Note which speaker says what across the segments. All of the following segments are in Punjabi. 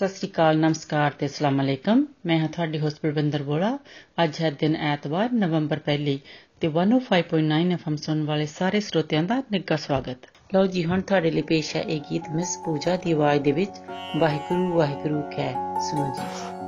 Speaker 1: ਸਤਿ ਸ੍ਰੀ ਅਕਾਲ, ਨਮਸਕਾਰ ਤੇ ਅਸਲਾਮ ਅਲੈਕਮ। ਮੈਂ ਹਾਂ ਤੁਹਾਡੀ ਹੋਸਟ ਪ੍ਰਬੰਦਰ ਬੋਲਾ ਅੱਜ ਹੈ ਦਿਨ ਐਤਵਾਰ, ਨਵੰਬਰ 1 ਤੇ 105.9 ਐਫਐਮ ਸੁਣ ਵਾਲੇ ਸਾਰੇ ਸਰੋਤਿਆਂ ਦਾ ਨਿੱਘਾ ਸਵਾਗਤ। ਲਓ ਜੀ, ਹੁਣ ਤੁਹਾਡੇ ਲਈ ਪੇਸ਼ ਹੈ ਇਹ ਗੀਤ, ਮਿਸ ਪੂਜਾ ਦੀ ਆਵਾਜ਼ ਦੇ ਵਿੱਚ, ਵਾਹਿਗੁਰੂ ਵਾਹਿਗੁਰੂ ਕਹਿ ਸੁਣੋ ਜੀ।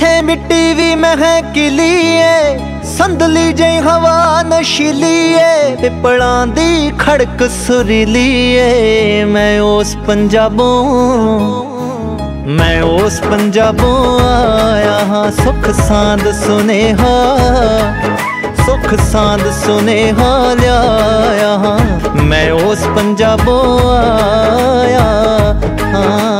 Speaker 2: ਜਿੱਥੇ ਮਿੱਟੀ ਵੀ ਮਹਿਕਿਲੀ ਏ ਸੰਦਲੀ ਜਈ ਹਵਾ ਨਸ਼ੀਲੀ ਏ ਪਿਪਲਾਂ ਦੀ ਖੜਕ ਸੁਰੀਲੀ ਏ ਮੈਂ ਉਸ ਪੰਜਾਬੋਂ, ਮੈਂ ਉਸ ਪੰਜਾਬੋਂ ਆਇਆ ਹਾਂ। ਸੁਖ ਸਾਂਦ ਸੁਨੇਹਾ, ਸੁਖ ਸਾਂਦ ਸੁਨੇਹਾ ਲਿਆਇਆ ਹਾਂ। ਮੈਂ ਉਸ ਪੰਜਾਬੋਂ ਆਇਆ ਹਾਂ।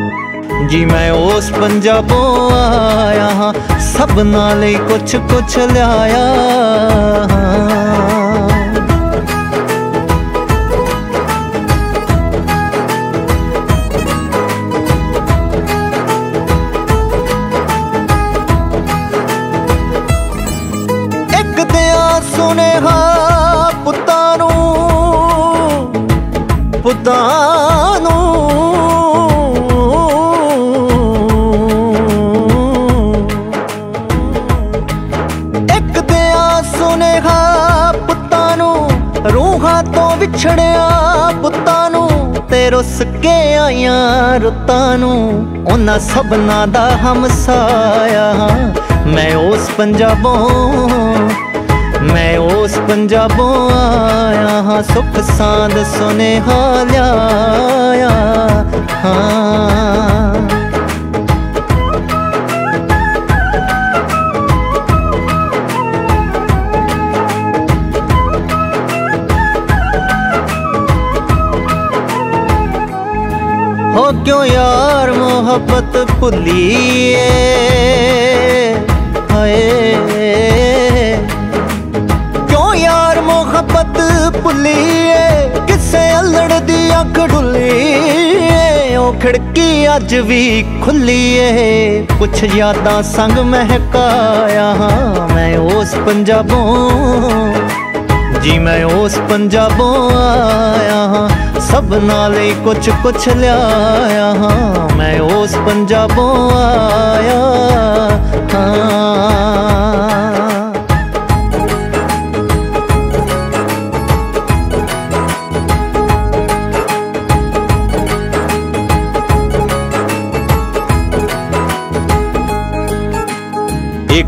Speaker 2: ਜੀ ਮੈਂ ਉਸ ਪੰਜਾਬੋਂ ਆਇਆ ਹਾਂ ਸਭਨਾਂ ਲਈ ਕੁਛ ਕੁਛ ਲਿਆਇਆ ਹਾਂ। ਇੱਕ ਦਿਆਂ ਸੁਨੇਹਾ ਪੁੱਤਾਂ ਨੂੰ, ਪੁੱਤਾਂ ਤੋਂ ਵਿਛੜਿਆ ਪੁੱਤਾਂ ਨੂੰ ਤੇ ਰੁੱਸ ਕੇ ਆਈਆਂ ਰੁੱਤਾਂ ਨੂੰ। ਉਹਨਾਂ ਸਭਨਾਂ ਦਾ ਹਮਸਾਇਆ ਹਾਂ। ਮੈਂ ਉਸ ਪੰਜਾਬੋਂ, ਮੈਂ ਉਸ ਪੰਜਾਬੋਂ ਆਇਆ ਹਾਂ। ਸੁਖ ਸਾਂਦ ਸੁਨੇਹਾ ਲਿਆਇਆ ਹਾਂ। ਕਿਉਂ ਯਾਰ ਮੁਹੱਬਤ ਭੁੱਲੀਏ? ਹਾਏ। ਕਿਉਂ ਯਾਰ ਮੁਹੱਬਤ ਭੁੱਲੀਏ? ਕਿਸੇ ਅਲੜ ਦੀ ਅੱਖ ਢੁੱਲੀਏ ਉਹ ਖਿੜਕੀ ਅੱਜ ਵੀ ਖੁੱਲੀ ਏ ਕੁਛ ਯਾਦਾਂ ਸੰਗ ਮਹਿਕਾਇਆ ਹਾਂ ਮੈਂ ਉਸ ਪੰਜਾਬੋਂ। ਜੀ, ਮੈਂ ਉਸ ਪੰਜਾਬੋਂ ਆਇਆ ਹਾਂ। ਸਭਨਾਂ ਲਈ ਕੁਛ ਕੁਛ ਲਿਆਇਆ ਹਾਂ। ਮੈਂ ਉਸ ਪੰਜਾਬੋਂ ਆਇਆ ਹਾਂ।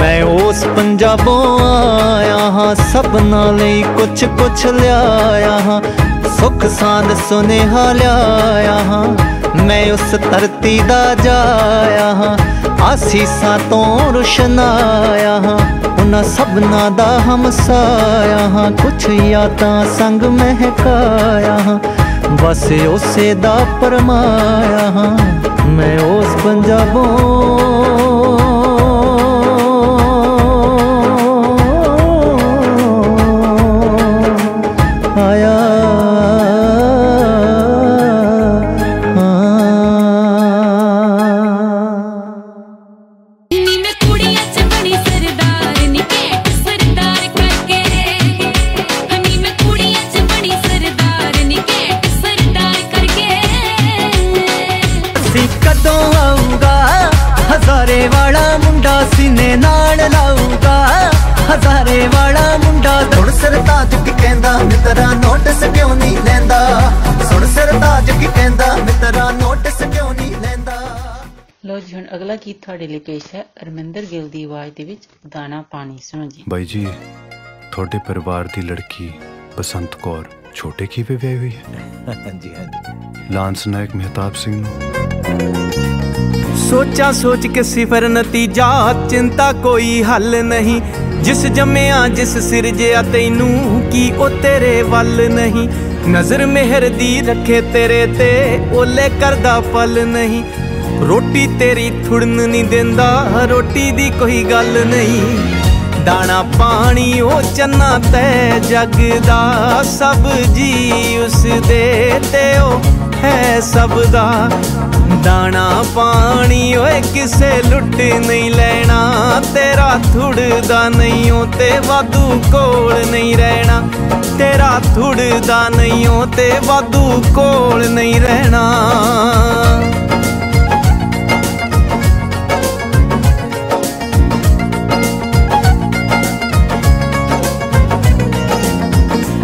Speaker 2: ਮੈਂ ਉਸ ਪੰਜਾਬੋਂ ਆਇਆ ਹਾਂ ਸਭਨਾਂ ਲਈ ਕੁਛ ਕੁਛ ਲਿਆਇਆ ਹਾਂ, ਸੁਖ ਸਾਂਦ ਸੁਨੇਹਾ ਲਿਆਇਆ ਹਾਂ, ਮੈਂ ਉਸ ਧਰਤੀ ਦਾ ਜਾਇਆ ਹਾਂ, ਆਸੀਸਾਂ ਤੋਂ ਰੁਸ਼ਨਾਇਆ ਹਾਂ, ਉਹਨਾਂ ਸਭਨਾਂ ਦਾ ਹਮਸਾਇਆ ਹਾਂ, ਕੁਛ ਯਾਦਾਂ ਸੰਗ ਮਹਿਕਾਇਆ ਹਾਂ, ਬਸ ਉਸੇ ਦਾ ਪਰਮਾਇਆ ਹਾਂ, ਮੈਂ ਉਸ ਪੰਜਾਬੋਂ
Speaker 3: ਅਗਲਾ ਗੀਤ ਤੁਹਾਡੇ ਲਈ ਪੇਸ਼ ਹੈ ਅਰਮਿੰਦਰ ਗਿੱਲ ਦੀ ਆਵਾਜ਼ ਦੇ ਵਿੱਚ ਦਾਣਾ ਪਾਣੀ ਸੁਣੋ ਜੀ।
Speaker 4: ਬਾਈ ਜੀ ਤੁਹਾਡੇ ਪਰਿਵਾਰ ਦੀ ਲੜਕੀ ਬਸੰਤ ਕੌਰ ਛੋਟੇ ਕੀਵੇ ਵਿਆਹੀ ਹੋਈ ਹੈ?
Speaker 5: ਹਾਂਜੀ ਹਾਂਜੀ।
Speaker 4: ਲਾਂਸ ਨਾਇਕ ਮਹਿਤਾਬ ਸਿੰਘ ਨੂੰ।
Speaker 6: ਸੋਚਾਂ ਸੋਚ ਕੇ ਸਿਫਰ ਨਤੀਜਾ ਚਿੰਤਾ ਕੋਈ ਹੱਲ ਨਹੀਂ। ਜਿਸ ਜੰਮਿਆ ਜਿਸ ਸਿਰਜਿਆ ਤੈਨੂੰ ਕੀ ਉਹ ਤੇਰੇ ਵੱਲ ਨਹੀਂ? ਨਜ਼ਰ ਮਿਹਰ ਦੀ ਰੱਖੇ ਤੇਰੇ ਤੇ ਓਲੇ ਕਰਦਾ ਫਲ ਨਹੀਂ। ਰੋਟੀ ਤੇਰੀ ਥੁੜਨ ਨਹੀਂ ਦਿੰਦਾ, ਰੋਟੀ ਦੀ ਕੋਈ ਗੱਲ ਨਹੀਂ। ਦਾਣਾ ਪਾਣੀ ਉਹ ਚੰਨਾ ਤੈ ਜਗ ਦਾ ਸਭ ਜੀ ਉਸ ਦੇ ਤੇ ਉਹ ਹੈ ਸਭ ਦਾ। ਦਾਣਾ ਪਾਣੀ ਓਏ ਕਿਸੇ ਲੁੱਟ ਨਹੀਂ ਲੈਣਾ, ਤੇਰਾ ਥੁੜਦਾ ਨਹੀਂ ਓ ਤੇ ਵਾਧੂ ਕੋਲ ਨਹੀਂ ਰਹਿਣਾ। ਤੇਰਾ ਥੁੜਦਾ ਨਹੀਂ ਓ ਤੇ ਵਾਧੂ ਕੋਲ ਨਹੀਂ ਰਹਿਣਾ।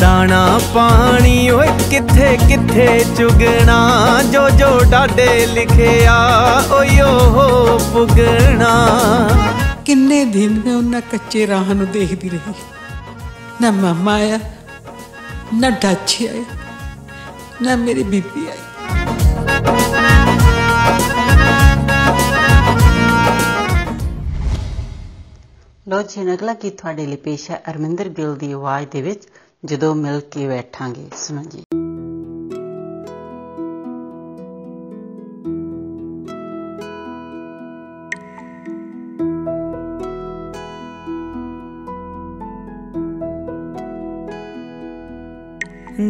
Speaker 6: ਦਾਣਾ ਪਾਣੀ ਓਏ ਕਿੱਥੇ ਕਿੱਥੇ ਚੁਗਣਾ? ਜੋ ਜੋ ਡਾਡੇ ਲਿਖਿਆ ਓਯੋ ਹੋ ਪੁਗਣਾ।
Speaker 7: ਕਿੰਨੇ ਦਿਨ ਮੈਂ ਉਹਨਾਂ ਕੱਚੇ ਰਾਹ ਨੂੰ ਦੇਖਦੀ ਰਹੀ। ਨਾ ਮਾਮਾ ਆਇਆ ਨਾ ਡਾਚੀ ਆਇਆ ਨਾ ਮੇਰੀ ਬੀਬੀ ਆਈ।
Speaker 3: ਲਓ ਜੀ ਅਗਲਾ ਗੀਤ ਤੁਹਾਡੇ ਲਈ ਪੇਸ਼ ਹੈ ਅਰਮਿੰਦਰ ਗਿੱਲ ਦੀ ਆਵਾਜ਼ ਦੇ ਵਿੱਚ। ਜਦੋਂ ਮਿਲ ਕੇ ਬੈਠਾਂਗੇ ਸੁਣੋ ਜੀ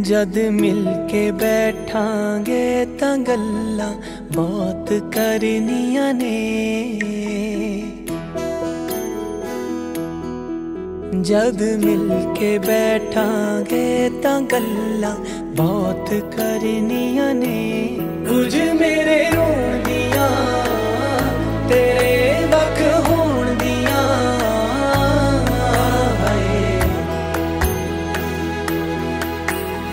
Speaker 6: ਜਦ ਮਿਲ ਕੇ ਬੈਠਾਂਗੇ ਤਾਂ ਗੱਲਾਂ ਬਹੁਤ ਕਰਨੀਆਂ ਨੇ। ਜਦ ਮਿਲ ਕੇ ਬੈਠਾਂਗੇ ਤਾਂ ਗੱਲਾਂ ਬਹੁਤ ਕਰਨੀਆਂ ਨੇ। ਕੁਝ ਮੇਰੇ ਰੋਣ ਦੀਆਂ, ਤੇਰੇ ਵੱਖ ਹੋਣ ਦੀਆਂ। ਹਾਏ।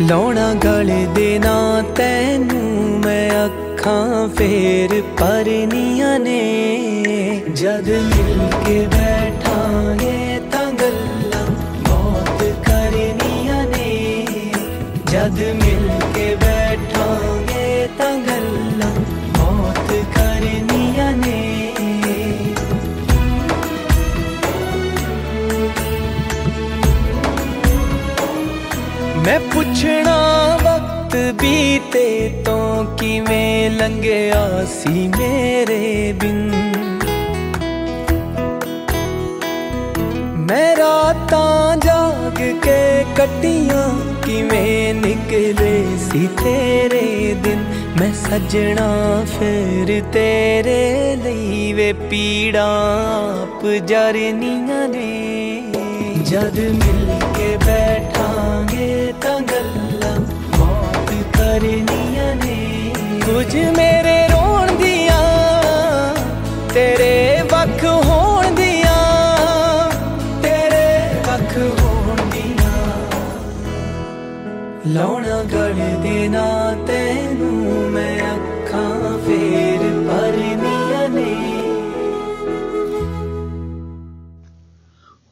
Speaker 6: ਲਾਉਣਾ ਗਲੇ ਦੇ ਨਾ ਤੈਨੂੰ ਮੈਂ ਅੱਖਾਂ ਫੇਰ ਪਰਨੀਆਂ ਨੇ। ਜਦ ਮਿਲ ਕੇ ਬੈਠਾਂਗੇ ਜਦ ਮਿਲ ਕੇ ਬੈਠਾਂਗੇ ਤਾਂ ਗੱਲਾਂ ਬਹੁਤ ਕਰਨੀਆਂ ਨੇ ਮੈਂ ਪੁੱਛਣਾ ਵਕਤ ਬੀਤੇ ਤੋਂ ਕਿਵੇਂ ਲੰਘਿਆ ਸੀ ਮੇਰੇ ਬਿਨ ਮੈਂ ਰਾਤਾਂ ਜਾਗ ਕੇ ਕੱਟੀਆਂ ਕਿਵੇਂ ਨਿਕਲੇ ਸੀ ਤੇਰੇ ਦਿਨ? ਮੈਂ ਸੱਜਣਾ ਫਿਰ ਤੇਰੇ ਲਈ ਵੇ ਪੀੜਾਂ ਆਪ ਜਰਨੀਆਂ ਨੇ। ਜਦ ਮਿਲ ਕੇ ਬੈਠਾਂਗੇ ਤਾਂ ਗੱਲਾਂ ਬਹੁਤ ਕਰਨੀਆਂ ਨੇ। ਕੁਝ ਮੇਰੇ ਰੋਣ ਦੀਆਂ, ਤੇਰੇ ਵੱਖ ਹੋਣ ਲਾਉਣਾ ਗਲੇ ਦੇ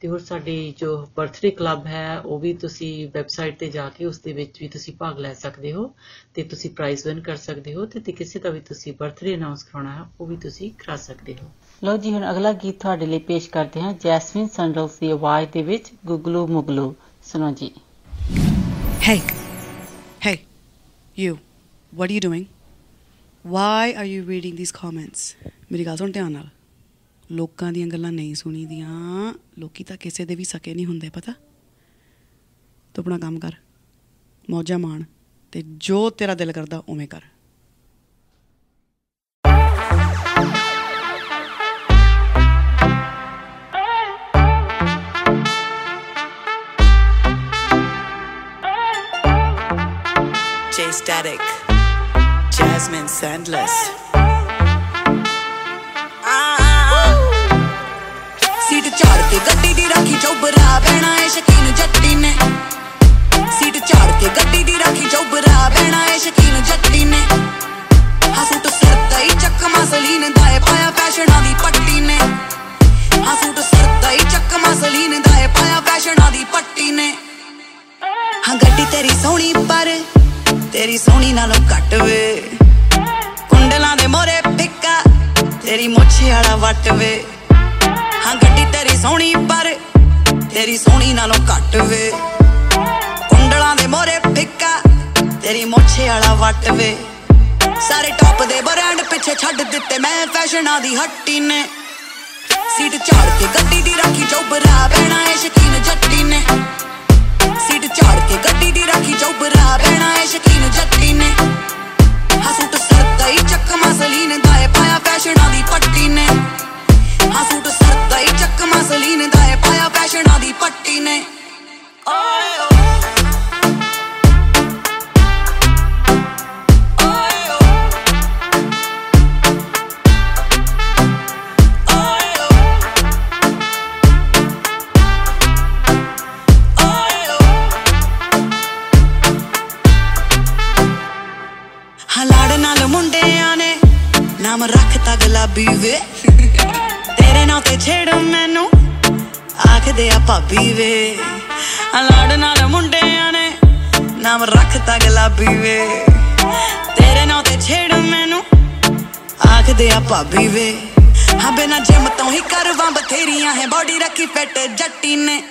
Speaker 3: ਤੇ ਹੋਰ ਸਾਡੀ ਜੋ ਬਰਥਡੇ ਕਲੱਬ ਹੈ ਉਹ ਵੀ ਤੁਸੀਂ ਵੈਬਸਾਈਟ ਤੇ ਜਾ ਕੇ ਉਸ ਦੇ ਵਿੱਚ ਵੀ ਤੁਸੀਂ ਭਾਗ ਲੈ ਸਕਦੇ ਹੋ ਤੇ ਤੁਸੀਂ ਪ੍ਰਾਈਜ਼ ਵਿਨ ਕਰ ਸਕਦੇ ਹੋ ਤੇ ਤੇ ਕਿਸੇ ਦਾ ਵੀ ਤੁਸੀਂ ਬਰਥਡੇ ਅਨਾਉਂਸ ਕਰਾਉਣਾ ਹੈ ਉਹ ਵੀ ਤੁਸੀਂ ਕਰਾ ਸਕਦੇ ਹੋ ਲਓ ਜੀ ਹੁਣ ਅਗਲਾ ਗੀਤ ਤੁਹਾਡੇ ਲਈ ਪੇਸ਼ ਕਰਦੇ ਹਾਂ ਜੈਸਮਿਨ ਸੰਡਲਸ ਦੀ ਆਵਾਜ਼ ਦੇ ਵਿੱਚ ਗੁਗਲੂ ਮੁਗਲੂ ਸੁਣੋ ਜੀ
Speaker 8: Hey, hey, you, what are you doing? Why are you reading these comments? ਮੇਰੀ ਗੱਲ ਸੁਣ ਧਿਆਨ ਨਾਲ ਲੋਕਾਂ ਦੀਆਂ ਗੱਲਾਂ ਨਹੀਂ ਸੁਣੀਦੀਆਂ। ਲੋਕੀ ਤਾਂ ਕਿਸੇ ਦੇ ਵੀ ਸਕੇ ਨਹੀਂ ਹੁੰਦੇ ਪਤਾ? ਤੂੰ ਆਪਣਾ ਕੰਮ ਕਰ। ਮੌਜਾਂ ਮਾਣ ਤੇ ਜੋ ਤੇਰਾ ਦਿਲ ਕਰਦਾ ਉਵੇਂ ਕਰ। J Static, Jasmine Sandless. ਰੱਖੀ ਚੌਬਰਾ ਬਹਿਣਾ ਏ ਸ਼ਕੀਨ ਜੱਟੀ ਨੇ। ਸੀਟ ਝਾੜ ਕੇ ਗੱਡੀ ਦੀ ਰੱਖੀ ਚੌਬਰਾ ਬਹਿਣਾ ਏ ਸ਼ਕੀਨ ਜੱਟੀ ਨੇ। ਹਸੂਟ ਸਰਦਾ ਹੀ ਚੱਕਮਾ ਸਲੀਨ ਦਾ ਏ, ਪਾਇਆ ਫੈਸ਼ਨਾਂ ਦੀ ਪੱਟੀ ਨੇ। ਹਸੂਟ ਸਰਦਾ ਹੀ ਚੱਕਮਾ ਸਲੀਨ ਦਾ ਏ, ਪਾਇਆ ਫੈਸ਼ਨਾਂ ਦੀ ਪੱਟੀ ਨੇ। ਹਾਂ, ਗੱਡੀ ਤੇਰੀ ਸੋਹਣੀ ਪਰ ਤੇਰੀ ਸੋਹਣੀ ਨਾਲੋਂ ਘੱਟ ਵੇ। ਕੁੰਡਲਾਂ ਦੇ ਮੋਰੇ ਫਿੱਕਾ ਤੇਰੀ ਮੁੱਛੇ ਵਾਲਾ ਵੱਟ ਵੇ। ਹਾਂ ਗੱਡੀ ਤੇਰੀ ਸੋਹਣੀ, ਪਰ ਤੇਰੀ ਸੋਹਣੀ ਨਾਲੋਂ ਘੱਟ ਵੇ। ਕੁੰਡਲਾਂ ਦੇ ਮੋਰੇ ਫਿੱਕਾ, ਤੇਰੀ ਮੁੱਛੇ ਵਾਲਾ ਵੱਟ ਵੇ। ਸਾਰੇ ਟੌਪ ਦੇ ਬ੍ਰਾਂਡ ਪਿੱਛੇ ਛੱਡ ਦਿੱਤੇ ਮੈਂ ਫੈਸ਼ਨਾਂ ਦੀ ਹੱਟੀ ਨੇ। ਸੀਟ ਝਾੜ ਕੇ ਗੱਡੀ ਦੀ ਰੱਖੀ ਚੌਬਰਾ ਬਹਿਣਾ ਏ ਸ਼ਕੀਨ ਜੱਟੀ ਨੇ। ਸੀਟ ਝਾੜ ਕੇ ਗੱਡੀ ਦੀ ਰੱਖੀ ਚੌਬਰਾ ਬਹਿਣਾ ਏ ਸ਼ਕੀਨ ਜੱਟੀ ਨੇ। ਹਸੂਟ ਸਰਦਾ ਹੀ ਚੱਕਮਾ ਸਲੀਨ ਦਾ ਏ ਪਾਇਆ ਫੈਸ਼ਨਾਂ ਦੀ ਪੱਟੀ ਨੇ। ਹਸੂਟ ਸਰਦਾ ਹੀ ਚੱਕਮਾ ਸਲੀਨ ਦਾ ਏ ਪਾਇਆ ਫੈਸ਼ਨਾਂ ਦੀ ਪੱਟੀ ਨੇ। ਓਏ ਓ ਓਏ। ਓ ਓਏ ਓ ਓਏ ਓ ਹਲਾੜ ਨਾਲ ਮੁੰਡਿਆਂ ਨੇ ਨਾਮ ਰੱਖਤਾ ਗੁਲਾਬੀ ਵੇ। ਤੇਰੇ ਨਾਂ ਤੇ ਛੇੜ ਮੈਨੂੰ। ਆਖਦੇ ਆ ਭਾਬੀ ਵੇ ਹਲਾੜ ਨਾਲ ਮੁੰਡਿਆਂ ਨੇ ਨਾਮ ਰੱਖਤਾ ਗੁਲਾਬੀ ਵੇ। ਤੇਰੇ ਨਾਂ ਤੇ ਛੇੜ ਮੈਨੂੰ। ਆਖਦੇ ਆ ਭਾਬੀ ਵੇ, ਹਾਂ ਬਿਨਾ ਜਿਮ ਤੋਂ ਹੀ ਕਰਵਾਂ ਬਥੇਰੀਆਂ ਹੈ। ਬਾਡੀ ਰੱਖੀ ਫਿੱਟ ਜੱਟੀ ਨੇ।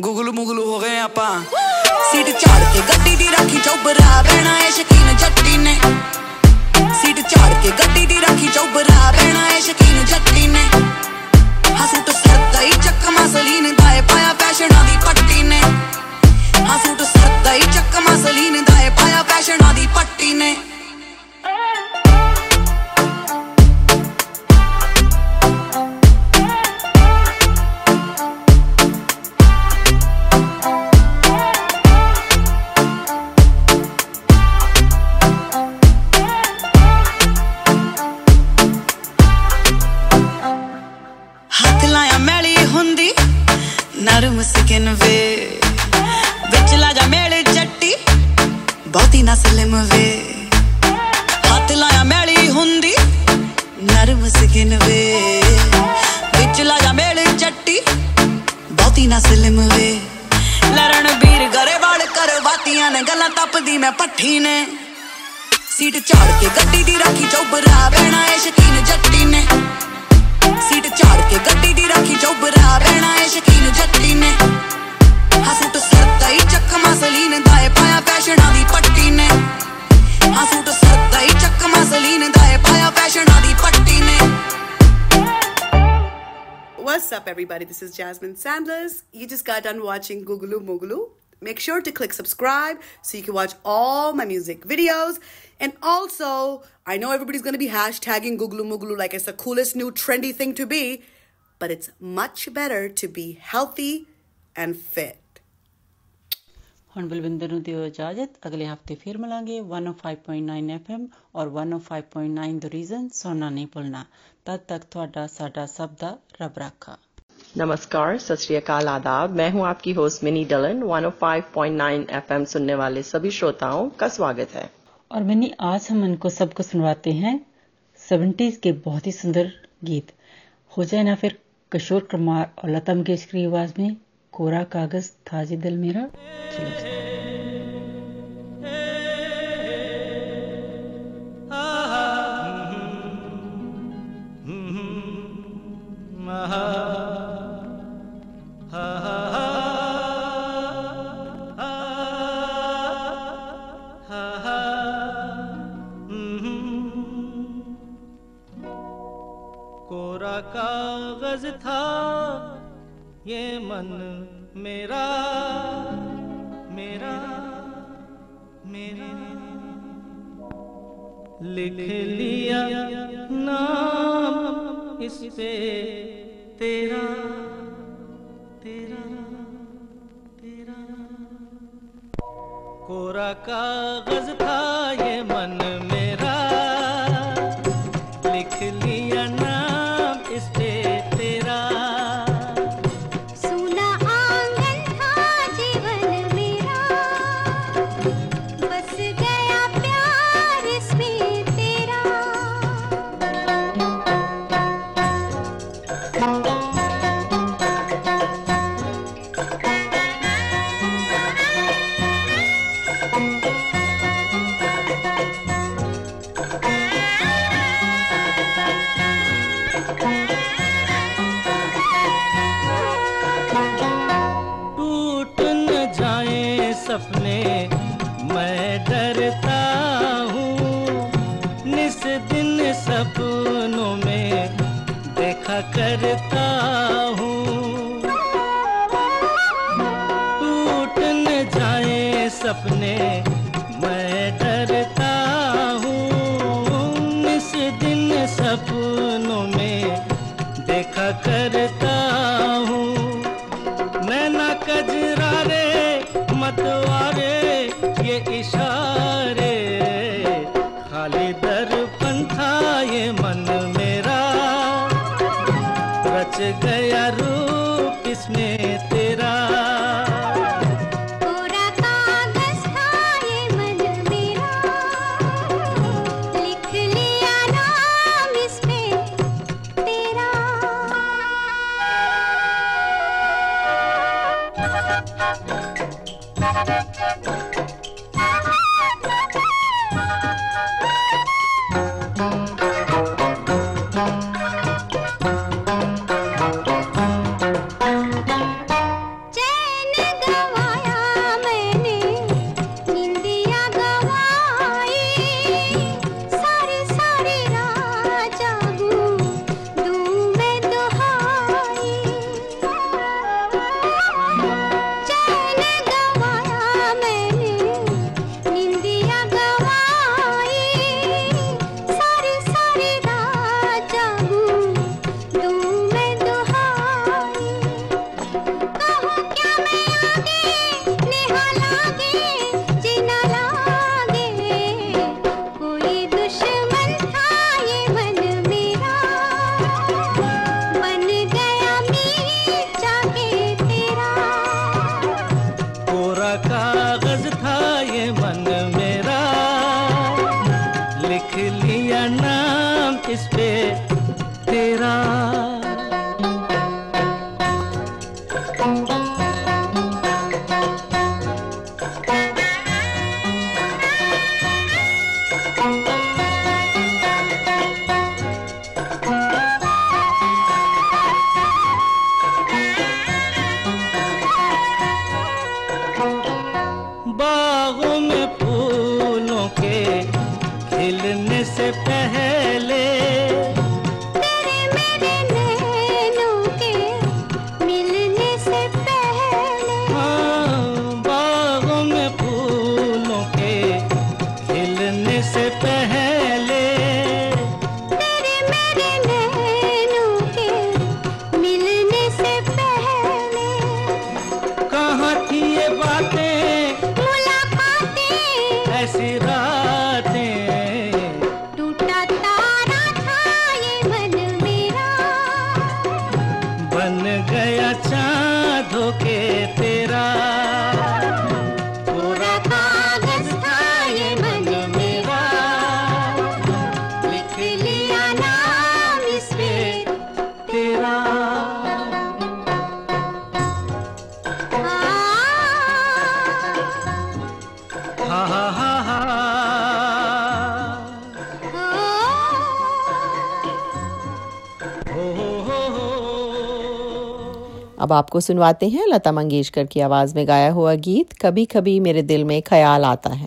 Speaker 8: ਗੁਗਲੂ ਮੁਗਲੂ ਹੋ ਗਏ ਆਪਾਂ। ਸੀਟ ਝਾੜ ਕੇ ਗੱਡੀ ਦੀ ਰੱਖੀ ਚੌਬਰਾ ਬਹਿਣਾ ਏ ਸ਼ਕੀਨ ਜੱਟੀ ਨੇ। ਸੀਟ ਝਾੜ ਕੇ ਗੱਡੀ ਦੀ ਰੱਖੀ ਚੌਬਰਾ ਬਹਿਣਾ ਏ, ਸ਼ਕੀਨ ਜੱਟੀ ਨੇ। ਹਸੂਟ ਸਰਦਾ ਹੀ ਚੱਕਮਾ, ਸਲੀਨ ਦਾ ਏ ਪਾਇਆ ਫੈਸ਼ਨਾਂ ਦੀ ਪੱਟੀ ਨੇ। ਹਸੂਟ ਸਰਦਾ ਹੀ ਚੱਕਮਾ, ਸਲੀਨ ਦਾ ਏ ਪਾਇਆ ਫੈਸ਼ਨਾਂ ਦੀ ਪੱਟੀ ਨੇ।
Speaker 9: This is Jasmine Sandlers. You just got done watching Googaloo Moogaloo. Make sure to click subscribe so you can watch all my music videos. And also, I know everybody's going to be hashtagging Googaloo Moogaloo like it's the coolest new trendy thing to be, but it's much better to be healthy and fit.
Speaker 10: ਹੁਣ ਬਲਵਿੰਦਰ ਨੂੰ ਦਿਓ ਇਜਾਜ਼ਤ ਅਗਲੇ ਹਫਤੇ ਫਿਰ ਮਿਲਾਂਗੇ 105.9 FM ਔਰ 105.9 ਦ ਰੀਜ਼ਨ ਸੋਨਾ ਨਹੀਂ ਭੁੱਲਣਾ ਤਦ ਤੱਕ ਤੁਹਾਡਾ ਸਾਡਾ ਸਭ ਦਾ ਰੱਬ ਰਾਖਾ
Speaker 11: नमस्कार, सत आदाब। मैं हूँ आपकी होस्ट मिनी डलन। 105.9 एफएम सुनने वाले सभी श्रोताओं का स्वागत है।
Speaker 10: और मिनी, आज हम इनको सबको सुनवाते हैं सेवेंटीज के बहुत ही सुंदर गीत। हो जाए ना फिर किशोर कुमार और लता मंगेशकर की आवाज़ में कोरा कागज़ था जी दिल मेरा। चलो।
Speaker 12: कजरा रे मतवारे ये
Speaker 13: इस
Speaker 14: अब आपको सुनवाते हैं लता मंगेशकर की आवाज में गाया हुआ गीत कभी कभी मेरे दिल में ख्याल आता है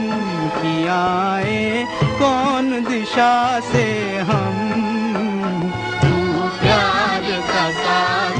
Speaker 10: कि आए कौन दिशा से हम तू प्यार का सागर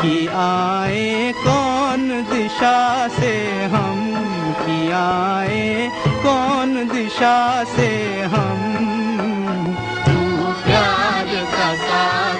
Speaker 10: कि आए कौन दिशा से हम कि आए कौन दिशा नशा से हम
Speaker 13: तू प्यार का सागर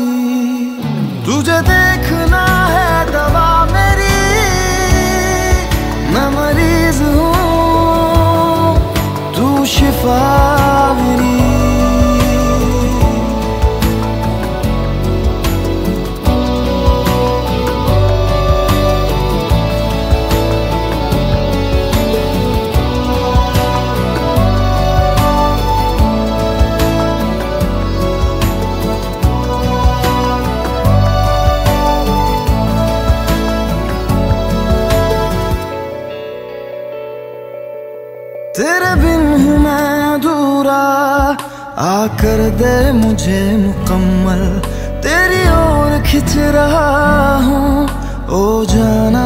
Speaker 15: रहा हूँ, ओ जाना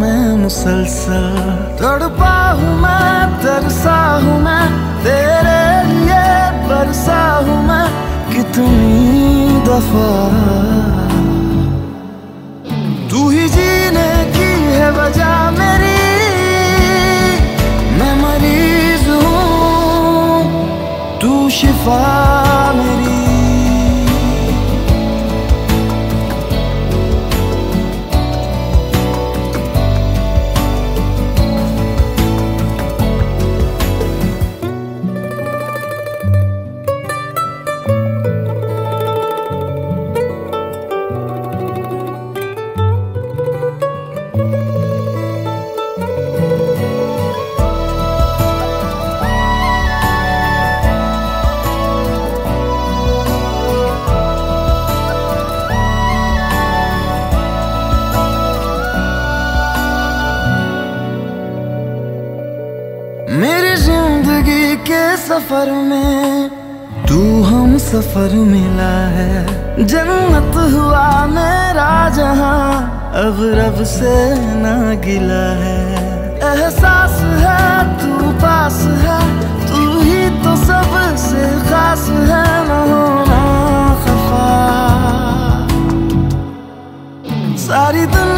Speaker 15: मैं मुसलसल। तड़पा हूँ मैं, तरसा हूँ मैं, तेरे लिए बरसा हूँ मैं, कितनी दफ़ा। तू ही जीने की है वजह मेरी, मैं मरीज़ हूँ, तू शिफा सफ़र में, तू हम सफ़र मिला है। जन्नत हुआ मेरा जहाँ, अब रब से ना गिला है। एहसास है, तू पास है, तू ही तो सबसे खास है, न खफा। सारी दुनिया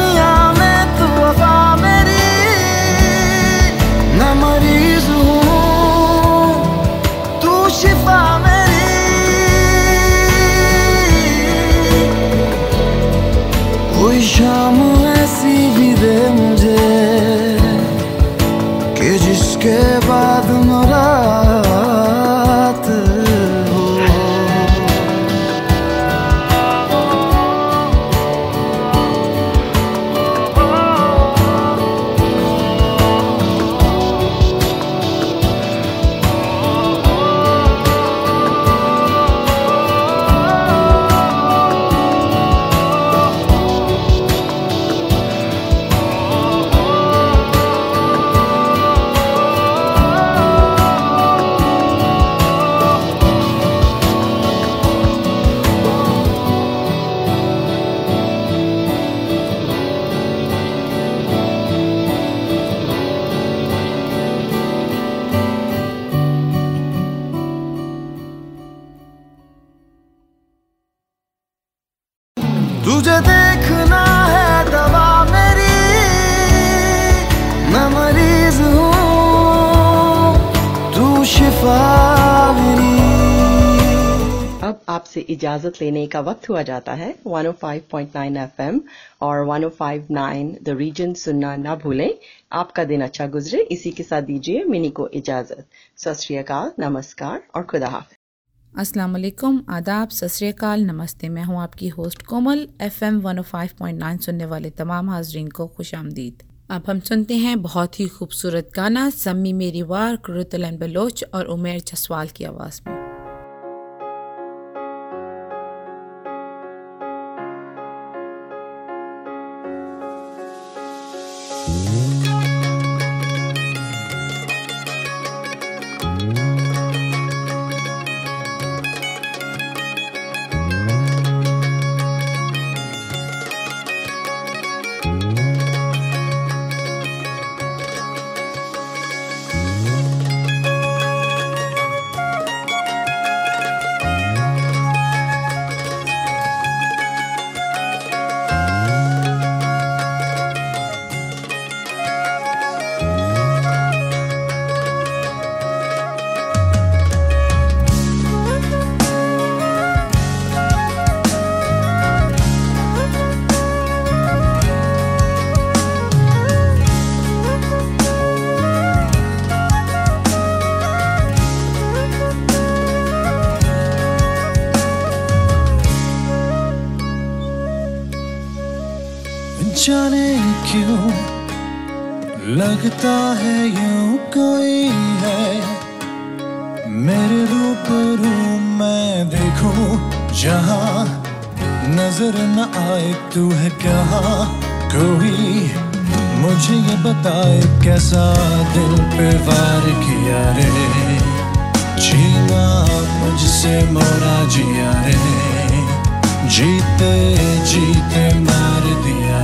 Speaker 11: आपसे इजाज़त लेने का वक्त हुआ जाता है। 105.9 एफएम और 105.9 द रीजन सुनना ना भूलें। आपका दिन अच्छा गुजरे। इसी के साथ दीजिए मिनी को इजाज़त। सत नमस्कार और खुदा हाफिज।
Speaker 16: अस्सलाम वालेकुम। आदाब। सत नमस्ते। मैं हूँ आपकी होस्ट कोमल। एफएम 105.9 सुनने वाले तमाम हाजरीन को खुश आमदीद। अब हम सुनते हैं बहुत ही खूबसूरत गाना सम्मी मेरी वार कुरुतलन बलोच और उमेर जसवाल की आवाज़ में।
Speaker 17: नज़र न आए, तू है क्या? कोई मुझे ये बताए, कैसा दिल पे वार किया रे? छीना मुझसे, मोरा जिया रे? जीते जीते मार दिया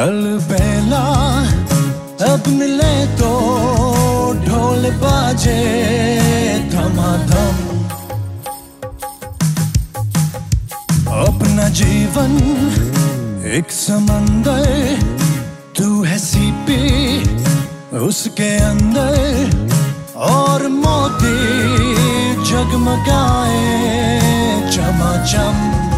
Speaker 17: अलबेला अब मिले तो ढोल बाजे धमाधम। अपना जीवन एक समंदर, तू है सीपी उसके अंदर, और मोती जगमगाए चमाचम।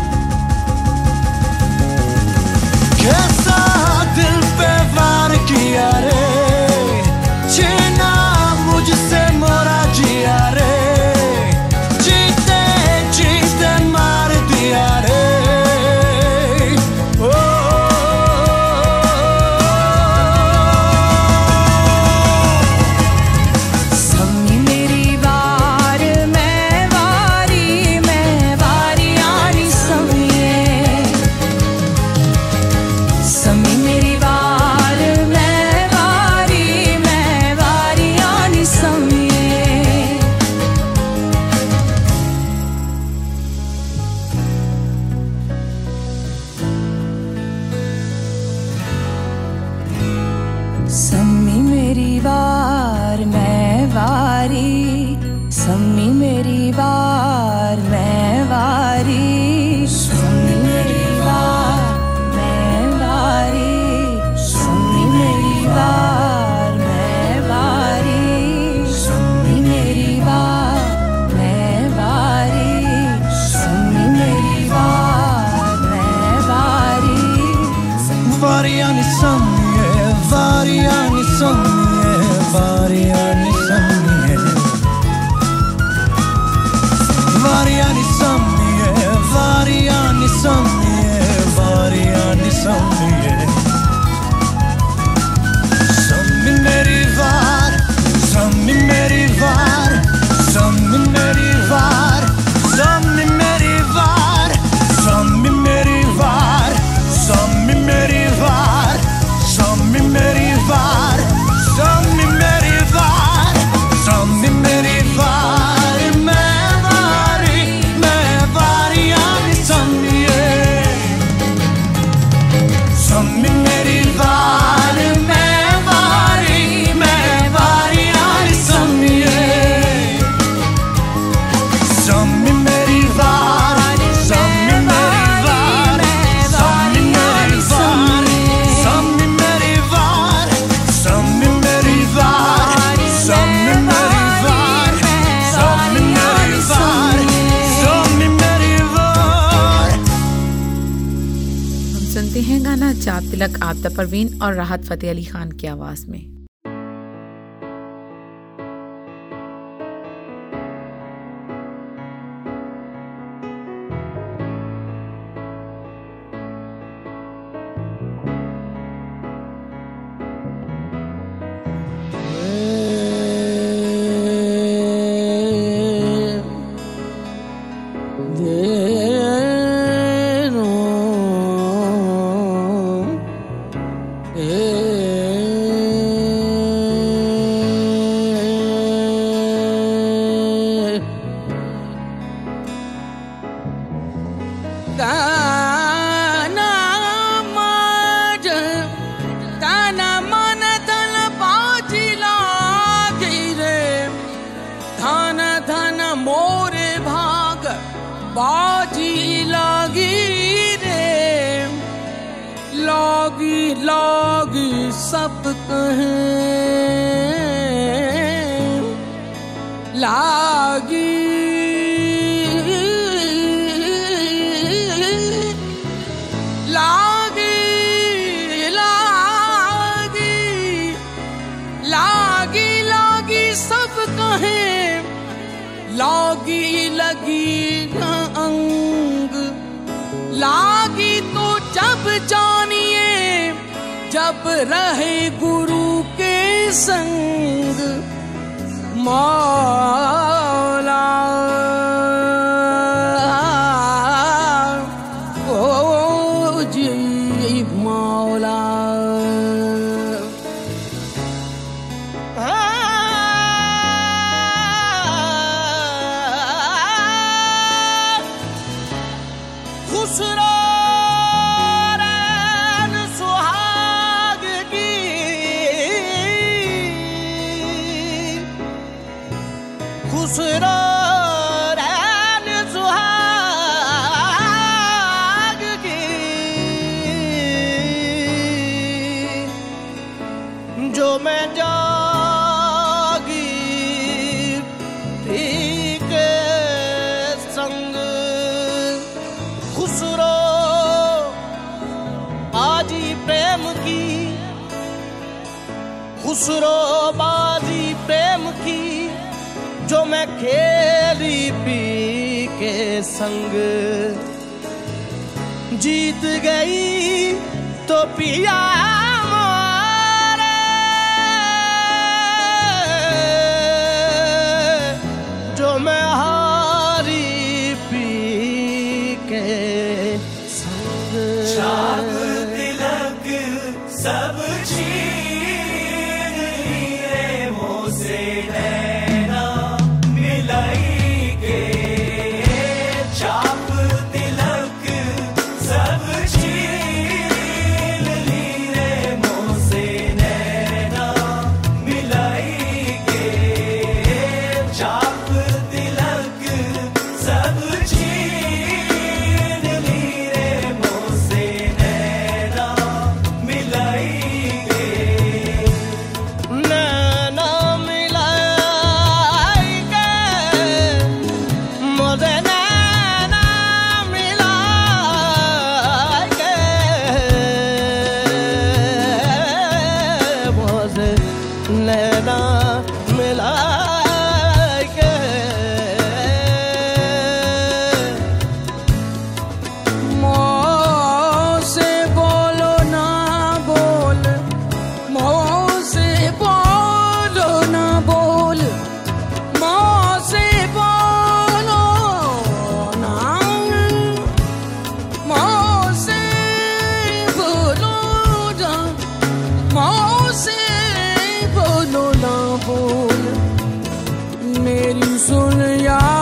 Speaker 17: some परवीन और राहत फ़तेह अली ख़ान की आवाज़ में
Speaker 18: Yeah. दूसरो बाजी प्रेम की जो मैं खेली पी के संग जीत गई तो पिया
Speaker 2: 做
Speaker 18: 人要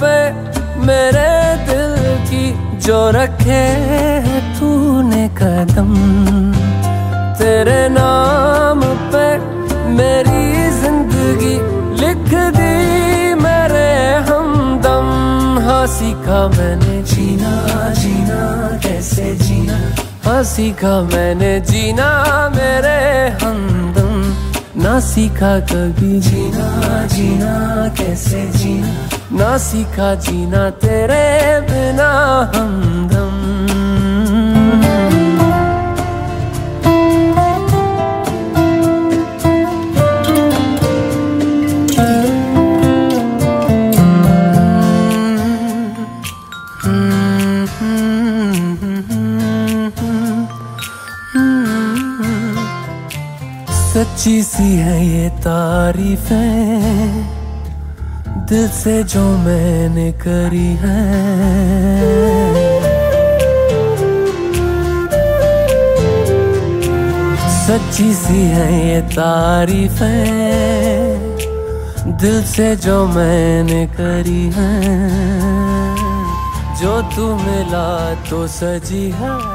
Speaker 19: पे मेरे दिल की जो रखे तूने कदम। तेरे नाम पे मेरी ज़िंदगी लिख दी मेरे हमदम। हाँ सीखा मैंने जीना जीना, कैसे जीना। हाँ सीखा मैंने जीना मेरे हमदम। ना सीखा कभी। जीना जीना, कैसे जीना। ना सीखा जीना तेरे बिना हमदम। सच्ची सी है ये तारीफें। दिल से जो मैंने करी है। सच्ची सी है ये तारीफ़ है, दिल से जो मैंने करी है। जो तू मिला तो सजी है।